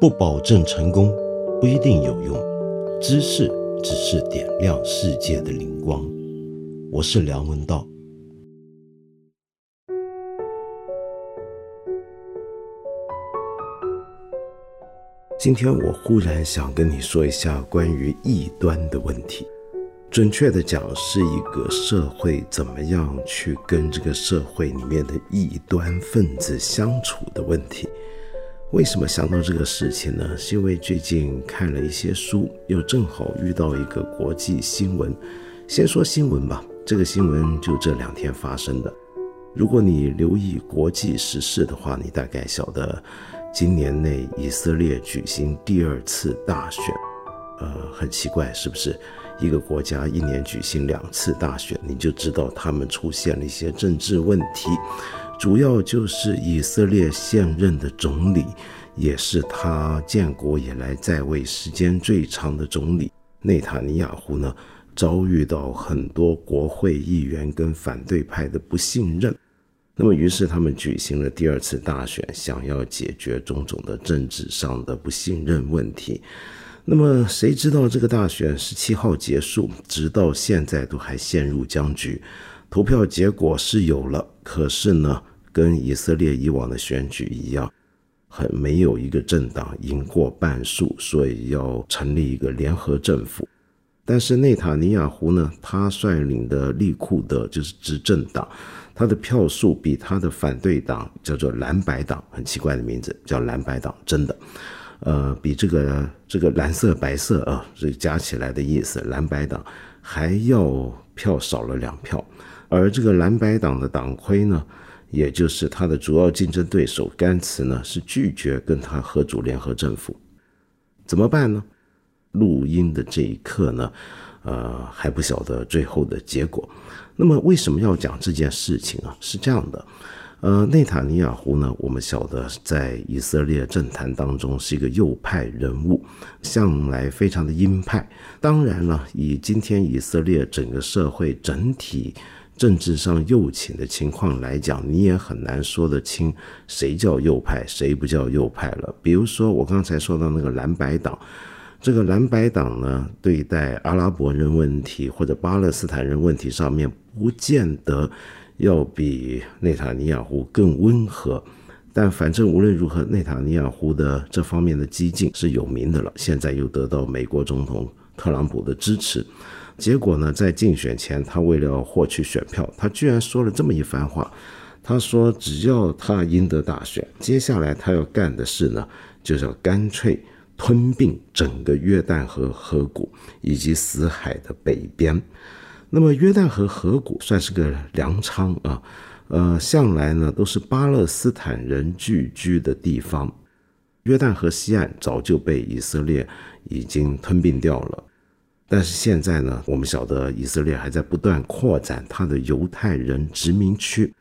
不保证成功，不一定有用。知识只是点亮世界的灵光。我是梁文道。今天我忽然想跟你说一下关于异端的问题。准确的讲，是一个社会怎么样去跟这个社会里面的异端分子相处的问题。为什么想到这个事情呢？是因为最近看了一些书，又正好遇到一个国际新闻。先说新闻吧，这个新闻就这两天发生的。如果你留意国际时事的话，你大概晓得，今年内以色列举行第二次大选。呃，很奇怪，是不是？一个国家一年举行两次大选，你就知道他们出现了一些政治问题。主要就是以色列现任的总理，也是他建国以来在位时间最长的总理内塔尼亚胡呢，遭遇到很多国会议员跟反对派的不信任。那么，于是他们举行了第二次大选，想要解决种种的政治上的不信任问题。那么谁知道这个大选十七号结束，直到现在都还陷入僵局。投票结果是有了，可是呢，跟以色列以往的选举一样，很没有一个政党赢过半数，所以要成立一个联合政府。但是内塔尼亚胡呢，他率领的利库德就是执政党，他的票数比他的反对党叫做蓝白党，很奇怪的名字叫蓝白党，真的。呃，比这个这个蓝色白色啊，这加起来的意思，蓝白党还要票少了两票，而这个蓝白党的党魁呢，也就是他的主要竞争对手甘茨呢，是拒绝跟他合组联合政府，怎么办呢？录音的这一刻呢，呃，还不晓得最后的结果。那么为什么要讲这件事情啊？是这样的。呃，内塔尼亚胡呢？我们晓得，在以色列政坛当中是一个右派人物，向来非常的鹰派。当然了，以今天以色列整个社会整体政治上右倾的情况来讲，你也很难说得清谁叫右派，谁不叫右派了。比如说，我刚才说到那个蓝白党，这个蓝白党呢，对待阿拉伯人问题或者巴勒斯坦人问题上面，不见得。要比内塔尼亚胡更温和，但反正无论如何，内塔尼亚胡的这方面的激进是有名的了。现在又得到美国总统特朗普的支持，结果呢，在竞选前，他为了获取选票，他居然说了这么一番话。他说，只要他赢得大选，接下来他要干的事呢，就是要干脆吞并整个约旦河河谷以及死海的北边。那么约旦河河谷算是个粮仓啊，呃，向来呢都是巴勒斯坦人聚居的地方。约旦河西岸早就被以色列已经吞并掉了，但是现在呢，我们晓得以色列还在不断扩展它的犹太人殖民区，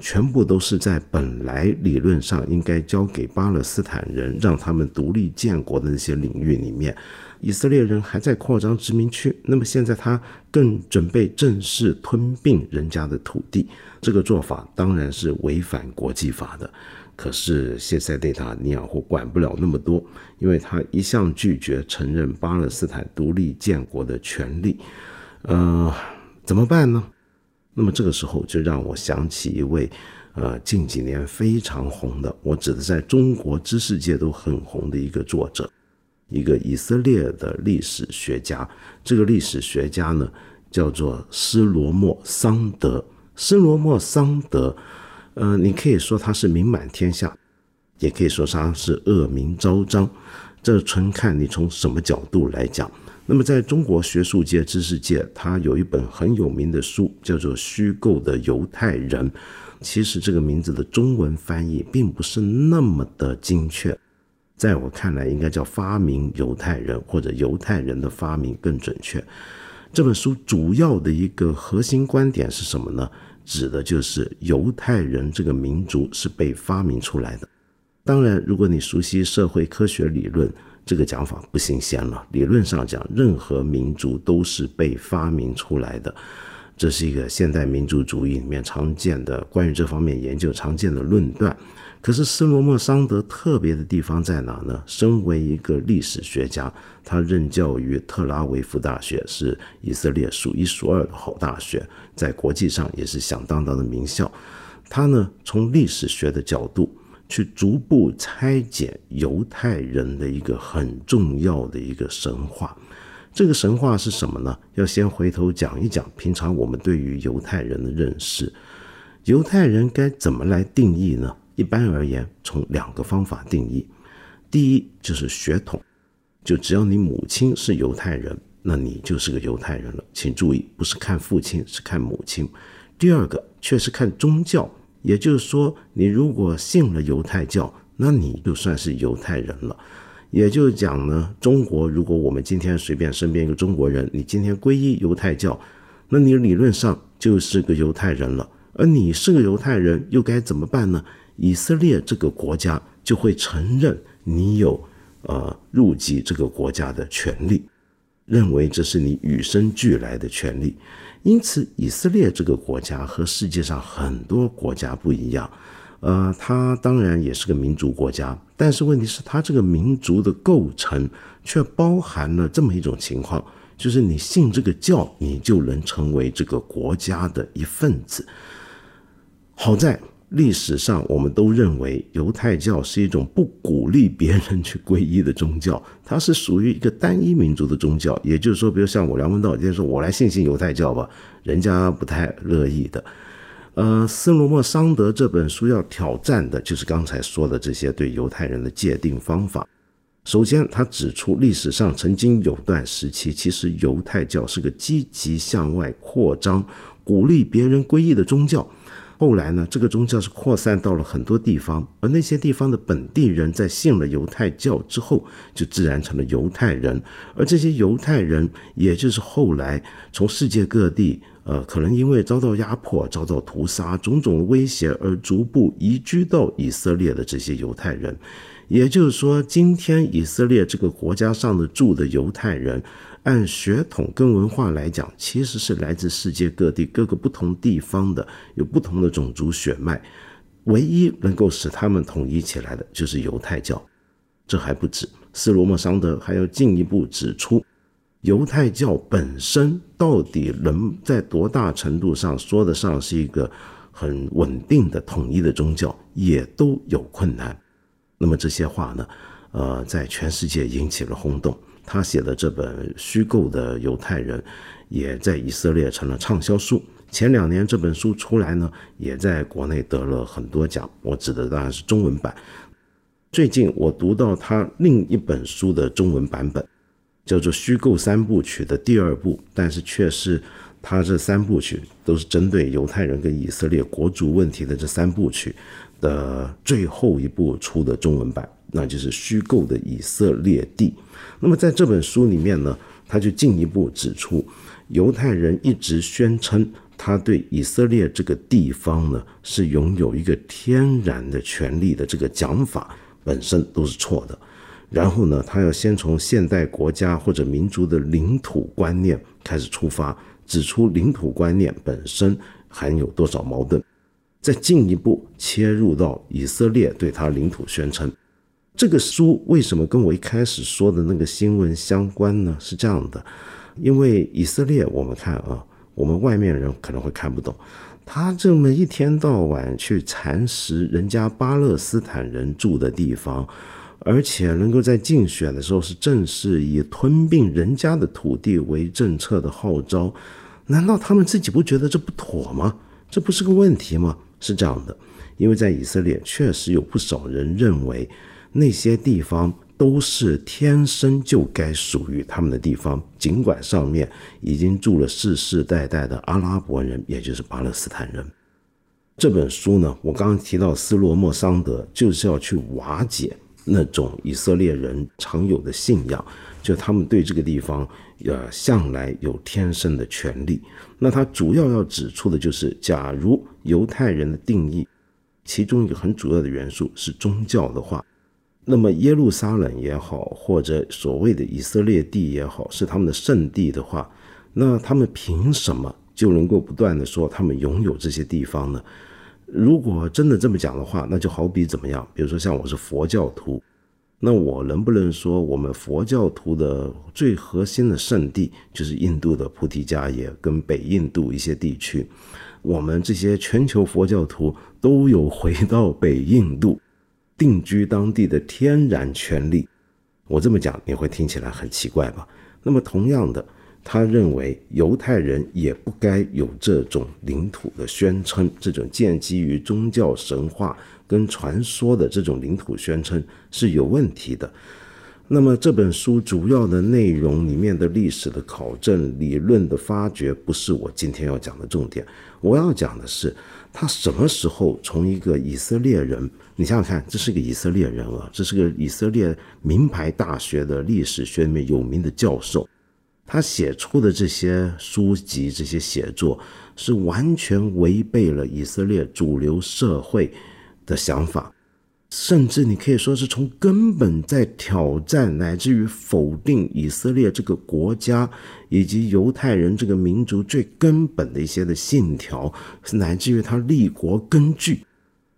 全部都是在本来理论上应该交给巴勒斯坦人，让他们独立建国的那些领域里面。以色列人还在扩张殖民区，那么现在他更准备正式吞并人家的土地，这个做法当然是违反国际法的。可是现在内塔尼亚胡管不了那么多，因为他一向拒绝承认巴勒斯坦独立建国的权利。呃，怎么办呢？那么这个时候就让我想起一位，呃，近几年非常红的，我指的在中国知识界都很红的一个作者。一个以色列的历史学家，这个历史学家呢叫做施罗莫桑德。施罗莫桑德，呃，你可以说他是名满天下，也可以说他是恶名昭彰，这纯看你从什么角度来讲。那么在中国学术界、知识界，他有一本很有名的书，叫做《虚构的犹太人》。其实这个名字的中文翻译并不是那么的精确。在我看来，应该叫发明犹太人或者犹太人的发明更准确。这本书主要的一个核心观点是什么呢？指的就是犹太人这个民族是被发明出来的。当然，如果你熟悉社会科学理论，这个讲法不新鲜了。理论上讲，任何民族都是被发明出来的。这是一个现代民族主义里面常见的关于这方面研究常见的论断。可是斯罗莫桑德特别的地方在哪呢？身为一个历史学家，他任教于特拉维夫大学，是以色列数一数二的好大学，在国际上也是响当当的名校。他呢，从历史学的角度去逐步拆解犹太人的一个很重要的一个神话。这个神话是什么呢？要先回头讲一讲平常我们对于犹太人的认识。犹太人该怎么来定义呢？一般而言，从两个方法定义。第一就是血统，就只要你母亲是犹太人，那你就是个犹太人了。请注意，不是看父亲，是看母亲。第二个却是看宗教，也就是说，你如果信了犹太教，那你就算是犹太人了。也就是讲呢，中国如果我们今天随便身边一个中国人，你今天皈依犹太教，那你理论上就是个犹太人了。而你是个犹太人，又该怎么办呢？以色列这个国家就会承认你有呃入籍这个国家的权利，认为这是你与生俱来的权利。因此，以色列这个国家和世界上很多国家不一样，呃，它当然也是个民族国家，但是问题是它这个民族的构成却包含了这么一种情况，就是你信这个教，你就能成为这个国家的一份子。好在。历史上，我们都认为犹太教是一种不鼓励别人去皈依的宗教，它是属于一个单一民族的宗教。也就是说，比如像我梁文道今天说，我来信信犹太教吧，人家不太乐意的。呃，斯罗莫桑德这本书要挑战的就是刚才说的这些对犹太人的界定方法。首先，他指出历史上曾经有段时期，其实犹太教是个积极向外扩张、鼓励别人皈依的宗教。后来呢，这个宗教是扩散到了很多地方，而那些地方的本地人在信了犹太教之后，就自然成了犹太人。而这些犹太人，也就是后来从世界各地，呃，可能因为遭到压迫、遭到屠杀、种种威胁而逐步移居到以色列的这些犹太人。也就是说，今天以色列这个国家上的住的犹太人。按血统跟文化来讲，其实是来自世界各地各个不同地方的，有不同的种族血脉。唯一能够使他们统一起来的，就是犹太教。这还不止，斯罗莫桑德还要进一步指出，犹太教本身到底能在多大程度上说得上是一个很稳定的统一的宗教，也都有困难。那么这些话呢，呃，在全世界引起了轰动。他写的这本虚构的犹太人，也在以色列成了畅销书。前两年这本书出来呢，也在国内得了很多奖。我指的当然是中文版。最近我读到他另一本书的中文版本，叫做《虚构三部曲》的第二部，但是却是他这三部曲都是针对犹太人跟以色列国族问题的这三部曲的最后一部出的中文版，那就是《虚构的以色列地》。那么在这本书里面呢，他就进一步指出，犹太人一直宣称他对以色列这个地方呢是拥有一个天然的权利的这个讲法本身都是错的。然后呢，他要先从现代国家或者民族的领土观念开始出发，指出领土观念本身含有多少矛盾，再进一步切入到以色列对他领土宣称。这个书为什么跟我一开始说的那个新闻相关呢？是这样的，因为以色列，我们看啊，我们外面人可能会看不懂，他这么一天到晚去蚕食人家巴勒斯坦人住的地方，而且能够在竞选的时候是正式以吞并人家的土地为政策的号召，难道他们自己不觉得这不妥吗？这不是个问题吗？是这样的，因为在以色列确实有不少人认为。那些地方都是天生就该属于他们的地方，尽管上面已经住了世世代代的阿拉伯人，也就是巴勒斯坦人。这本书呢，我刚刚提到斯罗莫桑德就是要去瓦解那种以色列人常有的信仰，就他们对这个地方呃向来有天生的权利。那他主要要指出的就是，假如犹太人的定义其中一个很主要的元素是宗教的话。那么耶路撒冷也好，或者所谓的以色列地也好，是他们的圣地的话，那他们凭什么就能够不断的说他们拥有这些地方呢？如果真的这么讲的话，那就好比怎么样？比如说像我是佛教徒，那我能不能说我们佛教徒的最核心的圣地就是印度的菩提迦耶跟北印度一些地区？我们这些全球佛教徒都有回到北印度定居当地的天然权利。我这么讲你会听起来很奇怪吧？那么同样的。他认为犹太人也不该有这种领土的宣称，这种建基于宗教神话跟传说的这种领土宣称是有问题的。那么这本书主要的内容里面的历史的考证、理论的发掘，不是我今天要讲的重点。我要讲的是，他什么时候从一个以色列人，你想想看，这是个以色列人啊，这是个以色列名牌大学的历史学里面有名的教授。他写出的这些书籍、这些写作，是完全违背了以色列主流社会的想法，甚至你可以说是从根本在挑战，乃至于否定以色列这个国家以及犹太人这个民族最根本的一些的信条，乃至于他立国根据，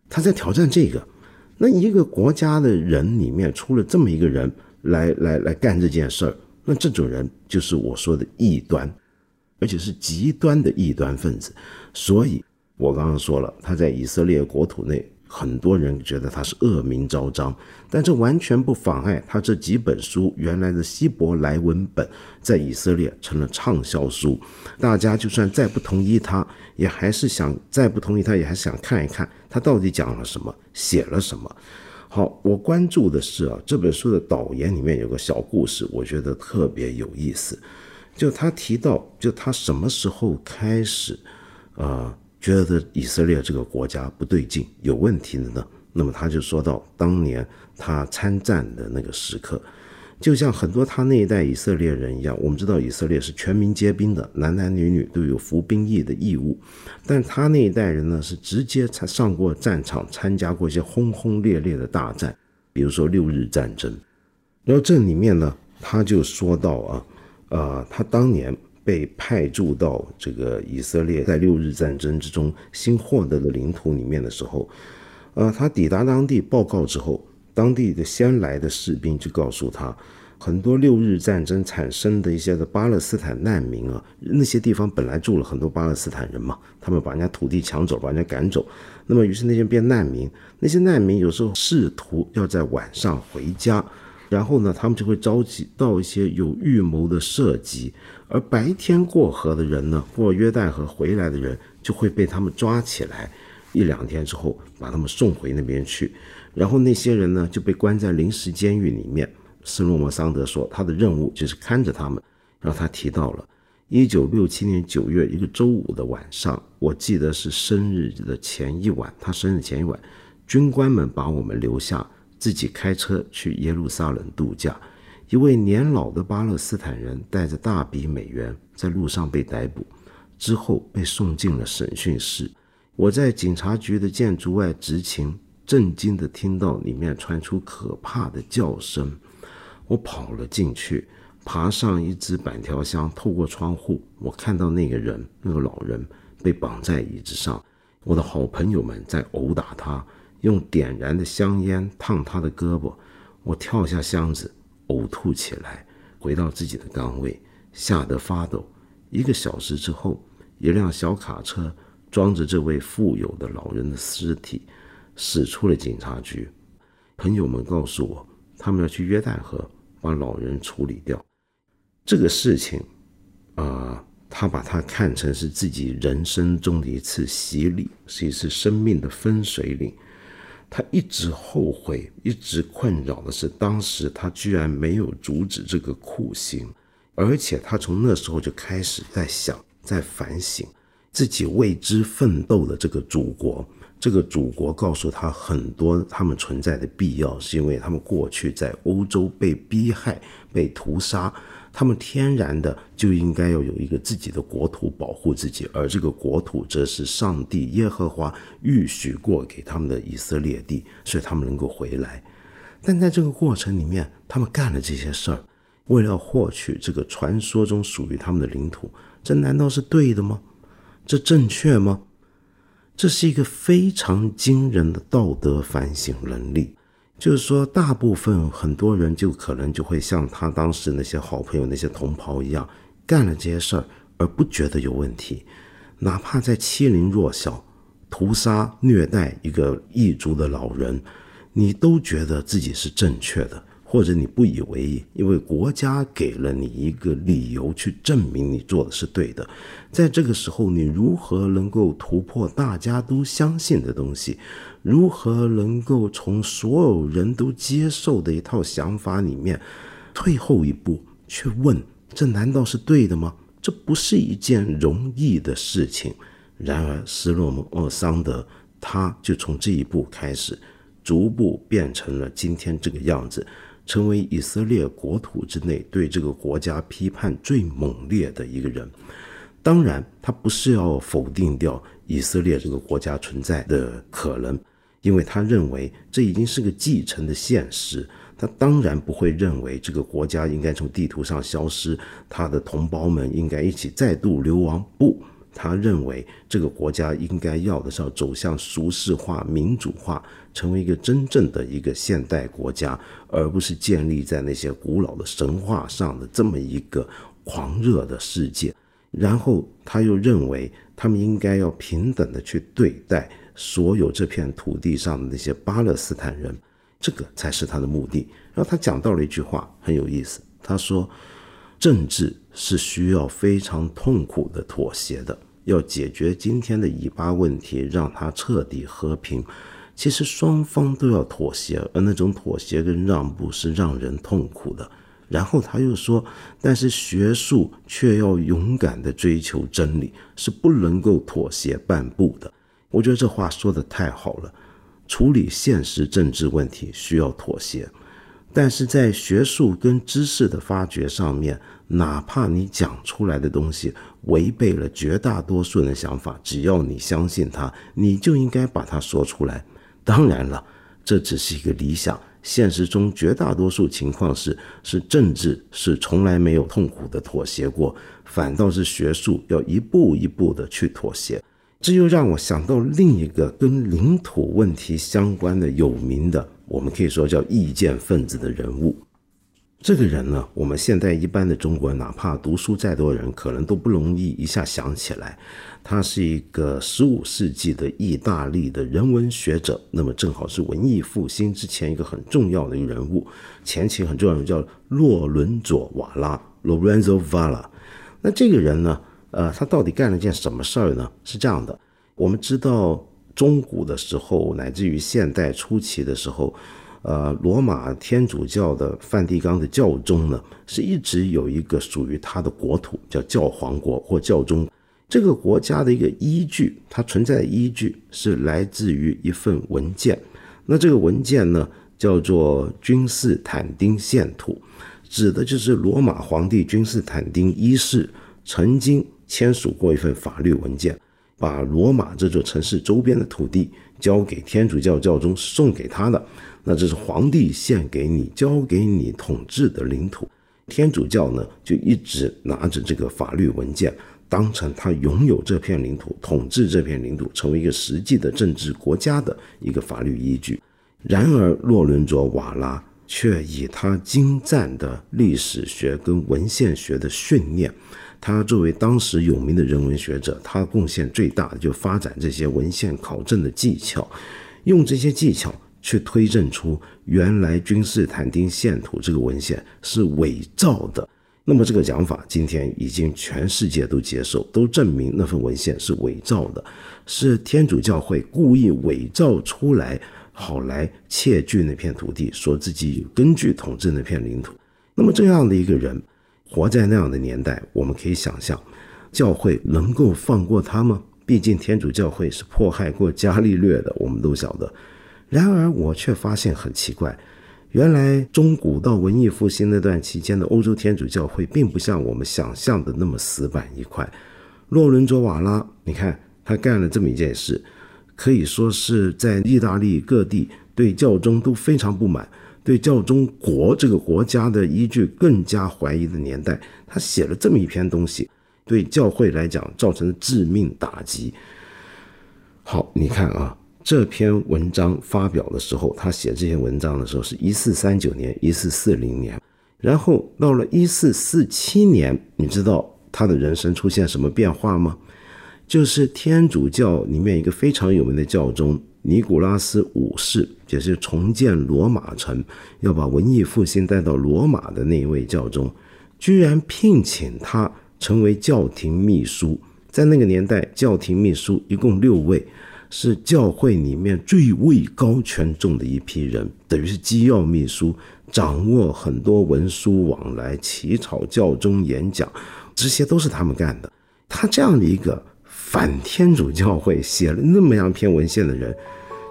他在挑战这个。那一个国家的人里面出了这么一个人来来来干这件事儿。那这种人就是我说的异端，而且是极端的异端分子。所以，我刚刚说了，他在以色列国土内，很多人觉得他是恶名昭彰，但这完全不妨碍他这几本书原来的希伯来文本在以色列成了畅销书。大家就算再不同意他，也还是想再不同意他，也还是想看一看他到底讲了什么，写了什么。好，我关注的是啊，这本书的导言里面有个小故事，我觉得特别有意思。就他提到，就他什么时候开始，呃，觉得以色列这个国家不对劲、有问题的呢？那么他就说到当年他参战的那个时刻。就像很多他那一代以色列人一样，我们知道以色列是全民皆兵的，男男女女都有服兵役的义务。但他那一代人呢，是直接参上过战场，参加过一些轰轰烈烈的大战，比如说六日战争。然后这里面呢，他就说到啊，呃，他当年被派驻到这个以色列在六日战争之中新获得的领土里面的时候，呃，他抵达当地报告之后。当地的先来的士兵就告诉他，很多六日战争产生的一些的巴勒斯坦难民啊，那些地方本来住了很多巴勒斯坦人嘛，他们把人家土地抢走，把人家赶走，那么于是那些变难民，那些难民有时候试图要在晚上回家，然后呢，他们就会召集到一些有预谋的射击，而白天过河的人呢，过约旦河回来的人就会被他们抓起来，一两天之后把他们送回那边去。然后那些人呢就被关在临时监狱里面。斯洛莫桑德说，他的任务就是看着他们。然后他提到了一九六七年九月一个周五的晚上，我记得是生日的前一晚，他生日前一晚，军官们把我们留下，自己开车去耶路撒冷度假。一位年老的巴勒斯坦人带着大笔美元在路上被逮捕，之后被送进了审讯室。我在警察局的建筑外执勤。震惊地听到里面传出可怕的叫声，我跑了进去，爬上一只板条箱，透过窗户，我看到那个人，那个老人被绑在椅子上，我的好朋友们在殴打他，用点燃的香烟烫他的胳膊，我跳下箱子，呕吐起来，回到自己的岗位，吓得发抖。一个小时之后，一辆小卡车装着这位富有的老人的尸体。驶出了警察局，朋友们告诉我，他们要去约旦河把老人处理掉。这个事情，啊，他把它看成是自己人生中的一次洗礼，是一次生命的分水岭。他一直后悔，一直困扰的是，当时他居然没有阻止这个酷刑，而且他从那时候就开始在想，在反省自己为之奋斗的这个祖国。这个祖国告诉他很多他们存在的必要，是因为他们过去在欧洲被逼害、被屠杀，他们天然的就应该要有一个自己的国土保护自己，而这个国土则是上帝耶和华预许过给他们的以色列地，所以他们能够回来。但在这个过程里面，他们干了这些事儿，为了获取这个传说中属于他们的领土，这难道是对的吗？这正确吗？这是一个非常惊人的道德反省能力。就是说，大部分很多人就可能就会像他当时那些好朋友、那些同袍一样，干了这些事儿而不觉得有问题，哪怕在欺凌弱小、屠杀虐待一个异族的老人，你都觉得自己是正确的。或者你不以为意，因为国家给了你一个理由去证明你做的是对的。在这个时候，你如何能够突破大家都相信的东西？如何能够从所有人都接受的一套想法里面退后一步，去问：这难道是对的吗？这不是一件容易的事情。然而，斯洛姆奥桑德他就从这一步开始，逐步变成了今天这个样子。成为以色列国土之内对这个国家批判最猛烈的一个人。当然，他不是要否定掉以色列这个国家存在的可能，因为他认为这已经是个继承的现实。他当然不会认为这个国家应该从地图上消失，他的同胞们应该一起再度流亡。不。他认为这个国家应该要的是要走向俗世化、民主化，成为一个真正的一个现代国家，而不是建立在那些古老的神话上的这么一个狂热的世界。然后他又认为，他们应该要平等的去对待所有这片土地上的那些巴勒斯坦人，这个才是他的目的。然后他讲到了一句话很有意思，他说：“政治是需要非常痛苦的妥协的。”要解决今天的以巴问题，让它彻底和平，其实双方都要妥协，而那种妥协跟让步是让人痛苦的。然后他又说，但是学术却要勇敢地追求真理，是不能够妥协半步的。我觉得这话说的太好了。处理现实政治问题需要妥协，但是在学术跟知识的发掘上面。哪怕你讲出来的东西违背了绝大多数人的想法，只要你相信它，你就应该把它说出来。当然了，这只是一个理想，现实中绝大多数情况是，是政治是从来没有痛苦的妥协过，反倒是学术要一步一步的去妥协。这又让我想到另一个跟领土问题相关的有名的，我们可以说叫意见分子的人物。这个人呢，我们现在一般的中国人，哪怕读书再多人，可能都不容易一下想起来。他是一个十五世纪的意大利的人文学者，那么正好是文艺复兴之前一个很重要的一个人物。前期很重要的叫洛伦佐·瓦拉 （Lorenzo Valla）。那这个人呢，呃，他到底干了件什么事儿呢？是这样的，我们知道中古的时候，乃至于现代初期的时候。呃，罗马天主教的梵蒂冈的教宗呢，是一直有一个属于他的国土，叫教皇国或教宗。这个国家的一个依据，它存在的依据是来自于一份文件。那这个文件呢，叫做君士坦丁宪图，指的就是罗马皇帝君士坦丁一世曾经签署过一份法律文件，把罗马这座城市周边的土地交给天主教教宗，送给他的。那这是皇帝献给你、交给你统治的领土，天主教呢就一直拿着这个法律文件，当成他拥有这片领土、统治这片领土、成为一个实际的政治国家的一个法律依据。然而，洛伦佐·瓦拉却以他精湛的历史学跟文献学的训练，他作为当时有名的人文学者，他贡献最大的就发展这些文献考证的技巧，用这些技巧。去推证出原来君士坦丁献图这个文献是伪造的，那么这个讲法今天已经全世界都接受，都证明那份文献是伪造的，是天主教会故意伪造出来，好来窃据那片土地，说自己有根据统治那片领土。那么这样的一个人，活在那样的年代，我们可以想象，教会能够放过他吗？毕竟天主教会是迫害过伽利略的，我们都晓得。然而，我却发现很奇怪，原来中古到文艺复兴那段期间的欧洲天主教会，并不像我们想象的那么死板一块。洛伦佐·瓦拉，你看他干了这么一件事，可以说是在意大利各地对教宗都非常不满，对教宗国这个国家的依据更加怀疑的年代，他写了这么一篇东西，对教会来讲造成致命打击。好，你看啊，这篇文章发表的时候，他写这些文章的时候是一四三九年、一四四零年，然后到了一四四七年，你知道他的人生出现什么变化吗？就是天主教里面一个非常有名的教宗尼古拉斯五世，也是重建罗马城，要把文艺复兴带到罗马的那一位教宗，居然聘请他成为教廷秘书。在那个年代，教廷秘书一共六位，是教会里面最位高权重的一批人，等于是机要秘书，掌握很多文书往来，起草教宗演讲，这些都是他们干的。他这样的一个反天主教会写了那么样篇文献的人，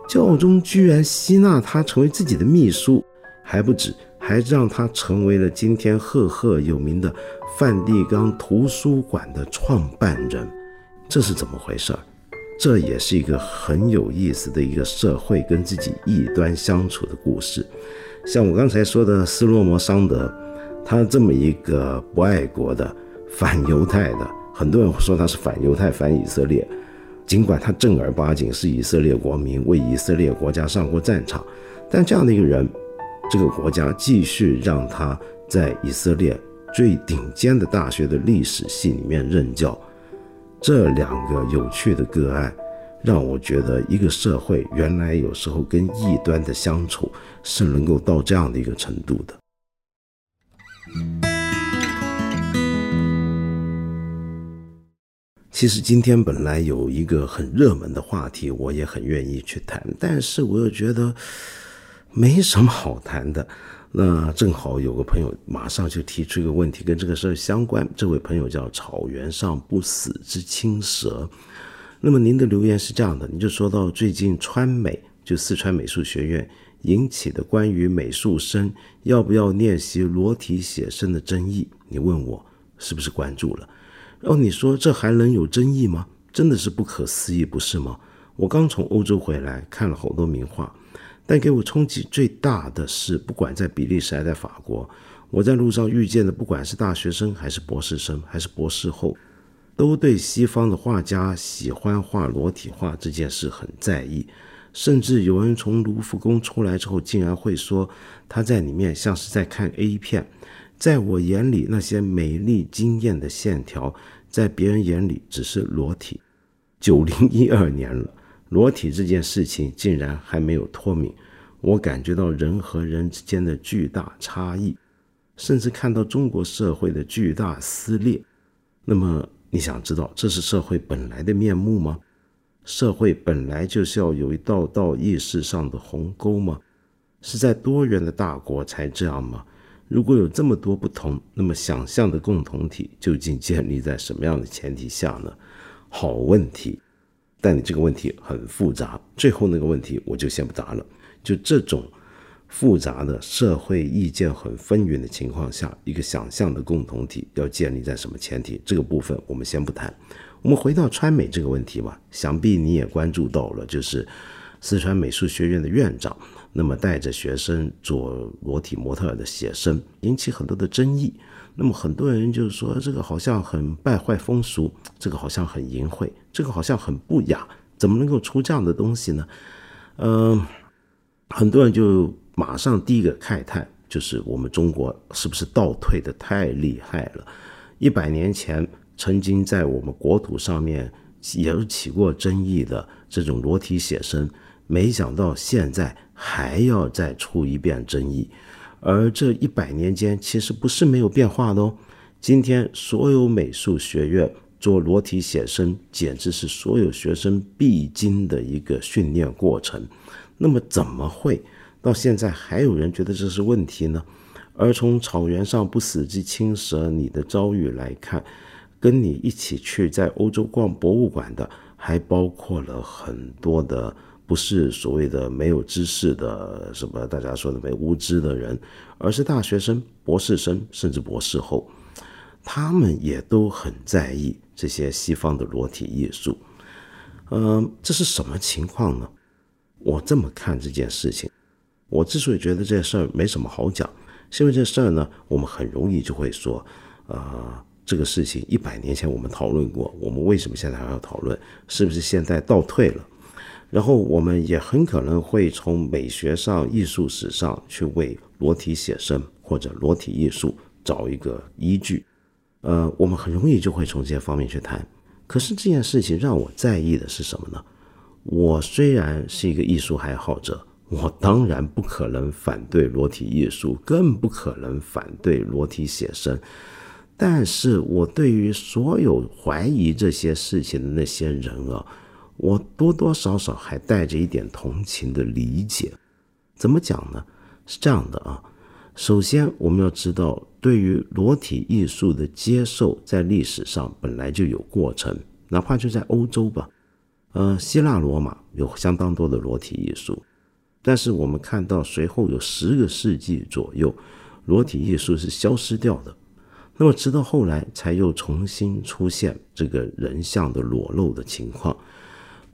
教宗居然吸纳他成为自己的秘书，还不止。还让他成为了今天赫赫有名的梵蒂冈图书馆的创办人，这是怎么回事儿？这也是一个很有意思的一个社会跟自己异端相处的故事。像我刚才说的斯洛摩桑德，他这么一个不爱国的、反犹太的，很多人说他是反犹太、反以色列，尽管他正儿八经是以色列国民，为以色列国家上过战场，但这样的一个人。这个国家继续让他在以色列最顶尖的大学的历史系里面任教，这两个有趣的个案，让我觉得一个社会原来有时候跟异端的相处是能够到这样的一个程度的。其实今天本来有一个很热门的话题，我也很愿意去谈，但是我又觉得。没什么好谈的，那正好有个朋友马上就提出一个问题，跟这个事儿相关。这位朋友叫草原上不死之青蛇。那么您的留言是这样的，你就说到最近川美就四川美术学院引起的关于美术生要不要练习裸体写生的争议，你问我是不是关注了？哦你说这还能有争议吗？真的是不可思议，不是吗？我刚从欧洲回来，看了好多名画。但给我冲击最大的是，不管在比利时还是在法国，我在路上遇见的，不管是大学生还是博士生，还是博士后，都对西方的画家喜欢画裸体画这件事很在意。甚至有人从卢浮宫出来之后，竟然会说他在里面像是在看 A 片。在我眼里，那些美丽惊艳的线条，在别人眼里只是裸体。九零一二年了。裸体这件事情竟然还没有脱敏，我感觉到人和人之间的巨大差异，甚至看到中国社会的巨大撕裂。那么，你想知道这是社会本来的面目吗？社会本来就是要有一道道意识上的鸿沟吗？是在多元的大国才这样吗？如果有这么多不同，那么想象的共同体究竟建立在什么样的前提下呢？好问题。但你这个问题很复杂，最后那个问题我就先不答了。就这种复杂的社会意见很纷纭的情况下，一个想象的共同体要建立在什么前提？这个部分我们先不谈。我们回到川美这个问题吧，想必你也关注到了，就是四川美术学院的院长，那么带着学生做裸体模特的写生，引起很多的争议。那么很多人就是说，这个好像很败坏风俗，这个好像很淫秽，这个好像很不雅，怎么能够出这样的东西呢？嗯，很多人就马上第一个慨叹，就是我们中国是不是倒退的太厉害了？一百年前曾经在我们国土上面也有起过争议的这种裸体写生，没想到现在还要再出一遍争议。而这一百年间，其实不是没有变化的哦。今天所有美术学院做裸体写生，简直是所有学生必经的一个训练过程。那么，怎么会到现在还有人觉得这是问题呢？而从草原上不死之青蛇你的遭遇来看，跟你一起去在欧洲逛博物馆的，还包括了很多的。不是所谓的没有知识的什么大家说的没无知的人，而是大学生、博士生甚至博士后，他们也都很在意这些西方的裸体艺术。嗯，这是什么情况呢？我这么看这件事情，我之所以觉得这事儿没什么好讲，是因为这事儿呢，我们很容易就会说，呃，这个事情一百年前我们讨论过，我们为什么现在还要讨论？是不是现在倒退了？然后我们也很可能会从美学上、艺术史上去为裸体写生或者裸体艺术找一个依据。呃，我们很容易就会从这些方面去谈。可是这件事情让我在意的是什么呢？我虽然是一个艺术爱好者，我当然不可能反对裸体艺术，更不可能反对裸体写生。但是我对于所有怀疑这些事情的那些人啊，我多多少少还带着一点同情的理解。怎么讲呢？是这样的啊，首先我们要知道，对于裸体艺术的接受，在历史上本来就有过程，哪怕就在欧洲吧，呃，希腊罗马有相当多的裸体艺术，但是我们看到随后有十个世纪左右，裸体艺术是消失掉的。那么，直到后来才又重新出现这个人像的裸露的情况，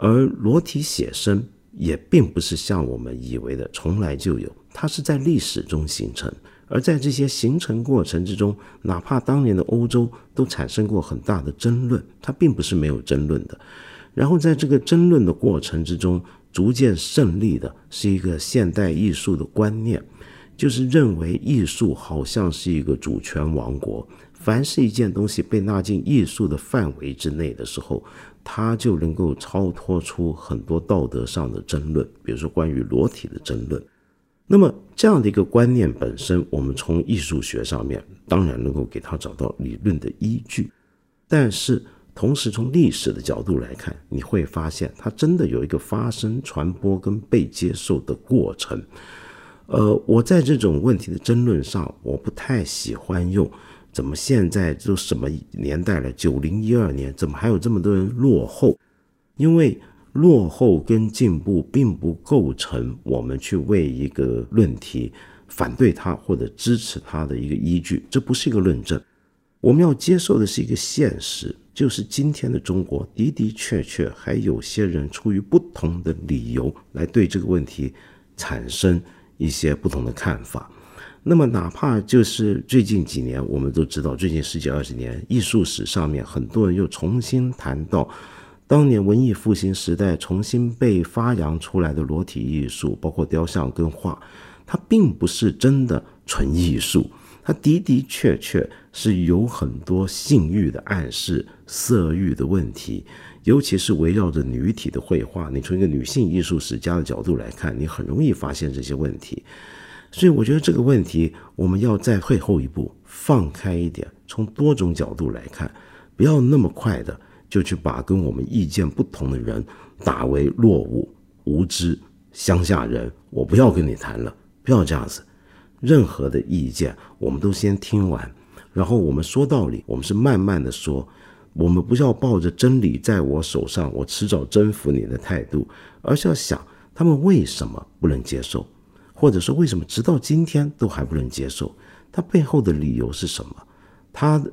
而裸体写生也并不是像我们以为的从来就有，它是在历史中形成，而在这些形成过程之中，哪怕当年的欧洲都产生过很大的争论，它并不是没有争论的。然后在这个争论的过程之中，逐渐胜利的是一个现代艺术的观念。就是认为艺术好像是一个主权王国，凡是一件东西被纳进艺术的范围之内的时候，它就能够超脱出很多道德上的争论，比如说关于裸体的争论。那么这样的一个观念本身，我们从艺术学上面当然能够给它找到理论的依据，但是同时从历史的角度来看，你会发现它真的有一个发生、传播跟被接受的过程。呃，我在这种问题的争论上，我不太喜欢用怎么现在都什么年代了，九零一二年，怎么还有这么多人落后？因为落后跟进步并不构成我们去为一个论题反对它或者支持它的一个依据，这不是一个论证。我们要接受的是一个现实，就是今天的中国的的确确还有些人出于不同的理由来对这个问题产生。一些不同的看法，那么哪怕就是最近几年，我们都知道，最近十几二十年，艺术史上面很多人又重新谈到当年文艺复兴时代重新被发扬出来的裸体艺术，包括雕像跟画，它并不是真的纯艺术，它的的确确是有很多性欲的暗示、色欲的问题。尤其是围绕着女体的绘画，你从一个女性艺术史家的角度来看，你很容易发现这些问题。所以，我觉得这个问题我们要再退后一步，放开一点，从多种角度来看，不要那么快的就去把跟我们意见不同的人打为落伍、无知、乡下人。我不要跟你谈了，不要这样子。任何的意见，我们都先听完，然后我们说道理，我们是慢慢的说。我们不要抱着真理在我手上，我迟早征服你的态度，而是要想他们为什么不能接受，或者说为什么直到今天都还不能接受，他背后的理由是什么？他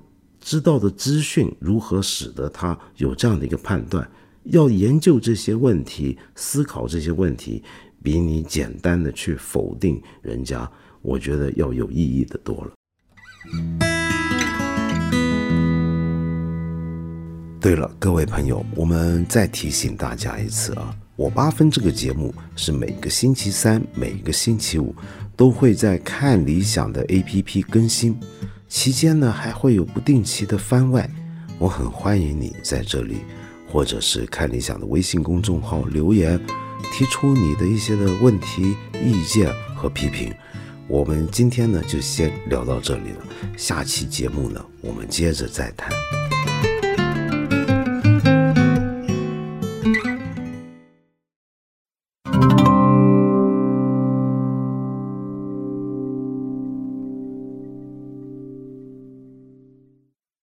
知道的资讯如何使得他有这样的一个判断？要研究这些问题，思考这些问题，比你简单的去否定人家，我觉得要有意义的多了。对了，各位朋友，我们再提醒大家一次啊，我八分这个节目是每个星期三、每个星期五都会在看理想的 APP 更新，期间呢还会有不定期的番外，我很欢迎你在这里，或者是看理想的微信公众号留言，提出你的一些的问题、意见和批评。我们今天呢就先聊到这里了，下期节目呢我们接着再谈。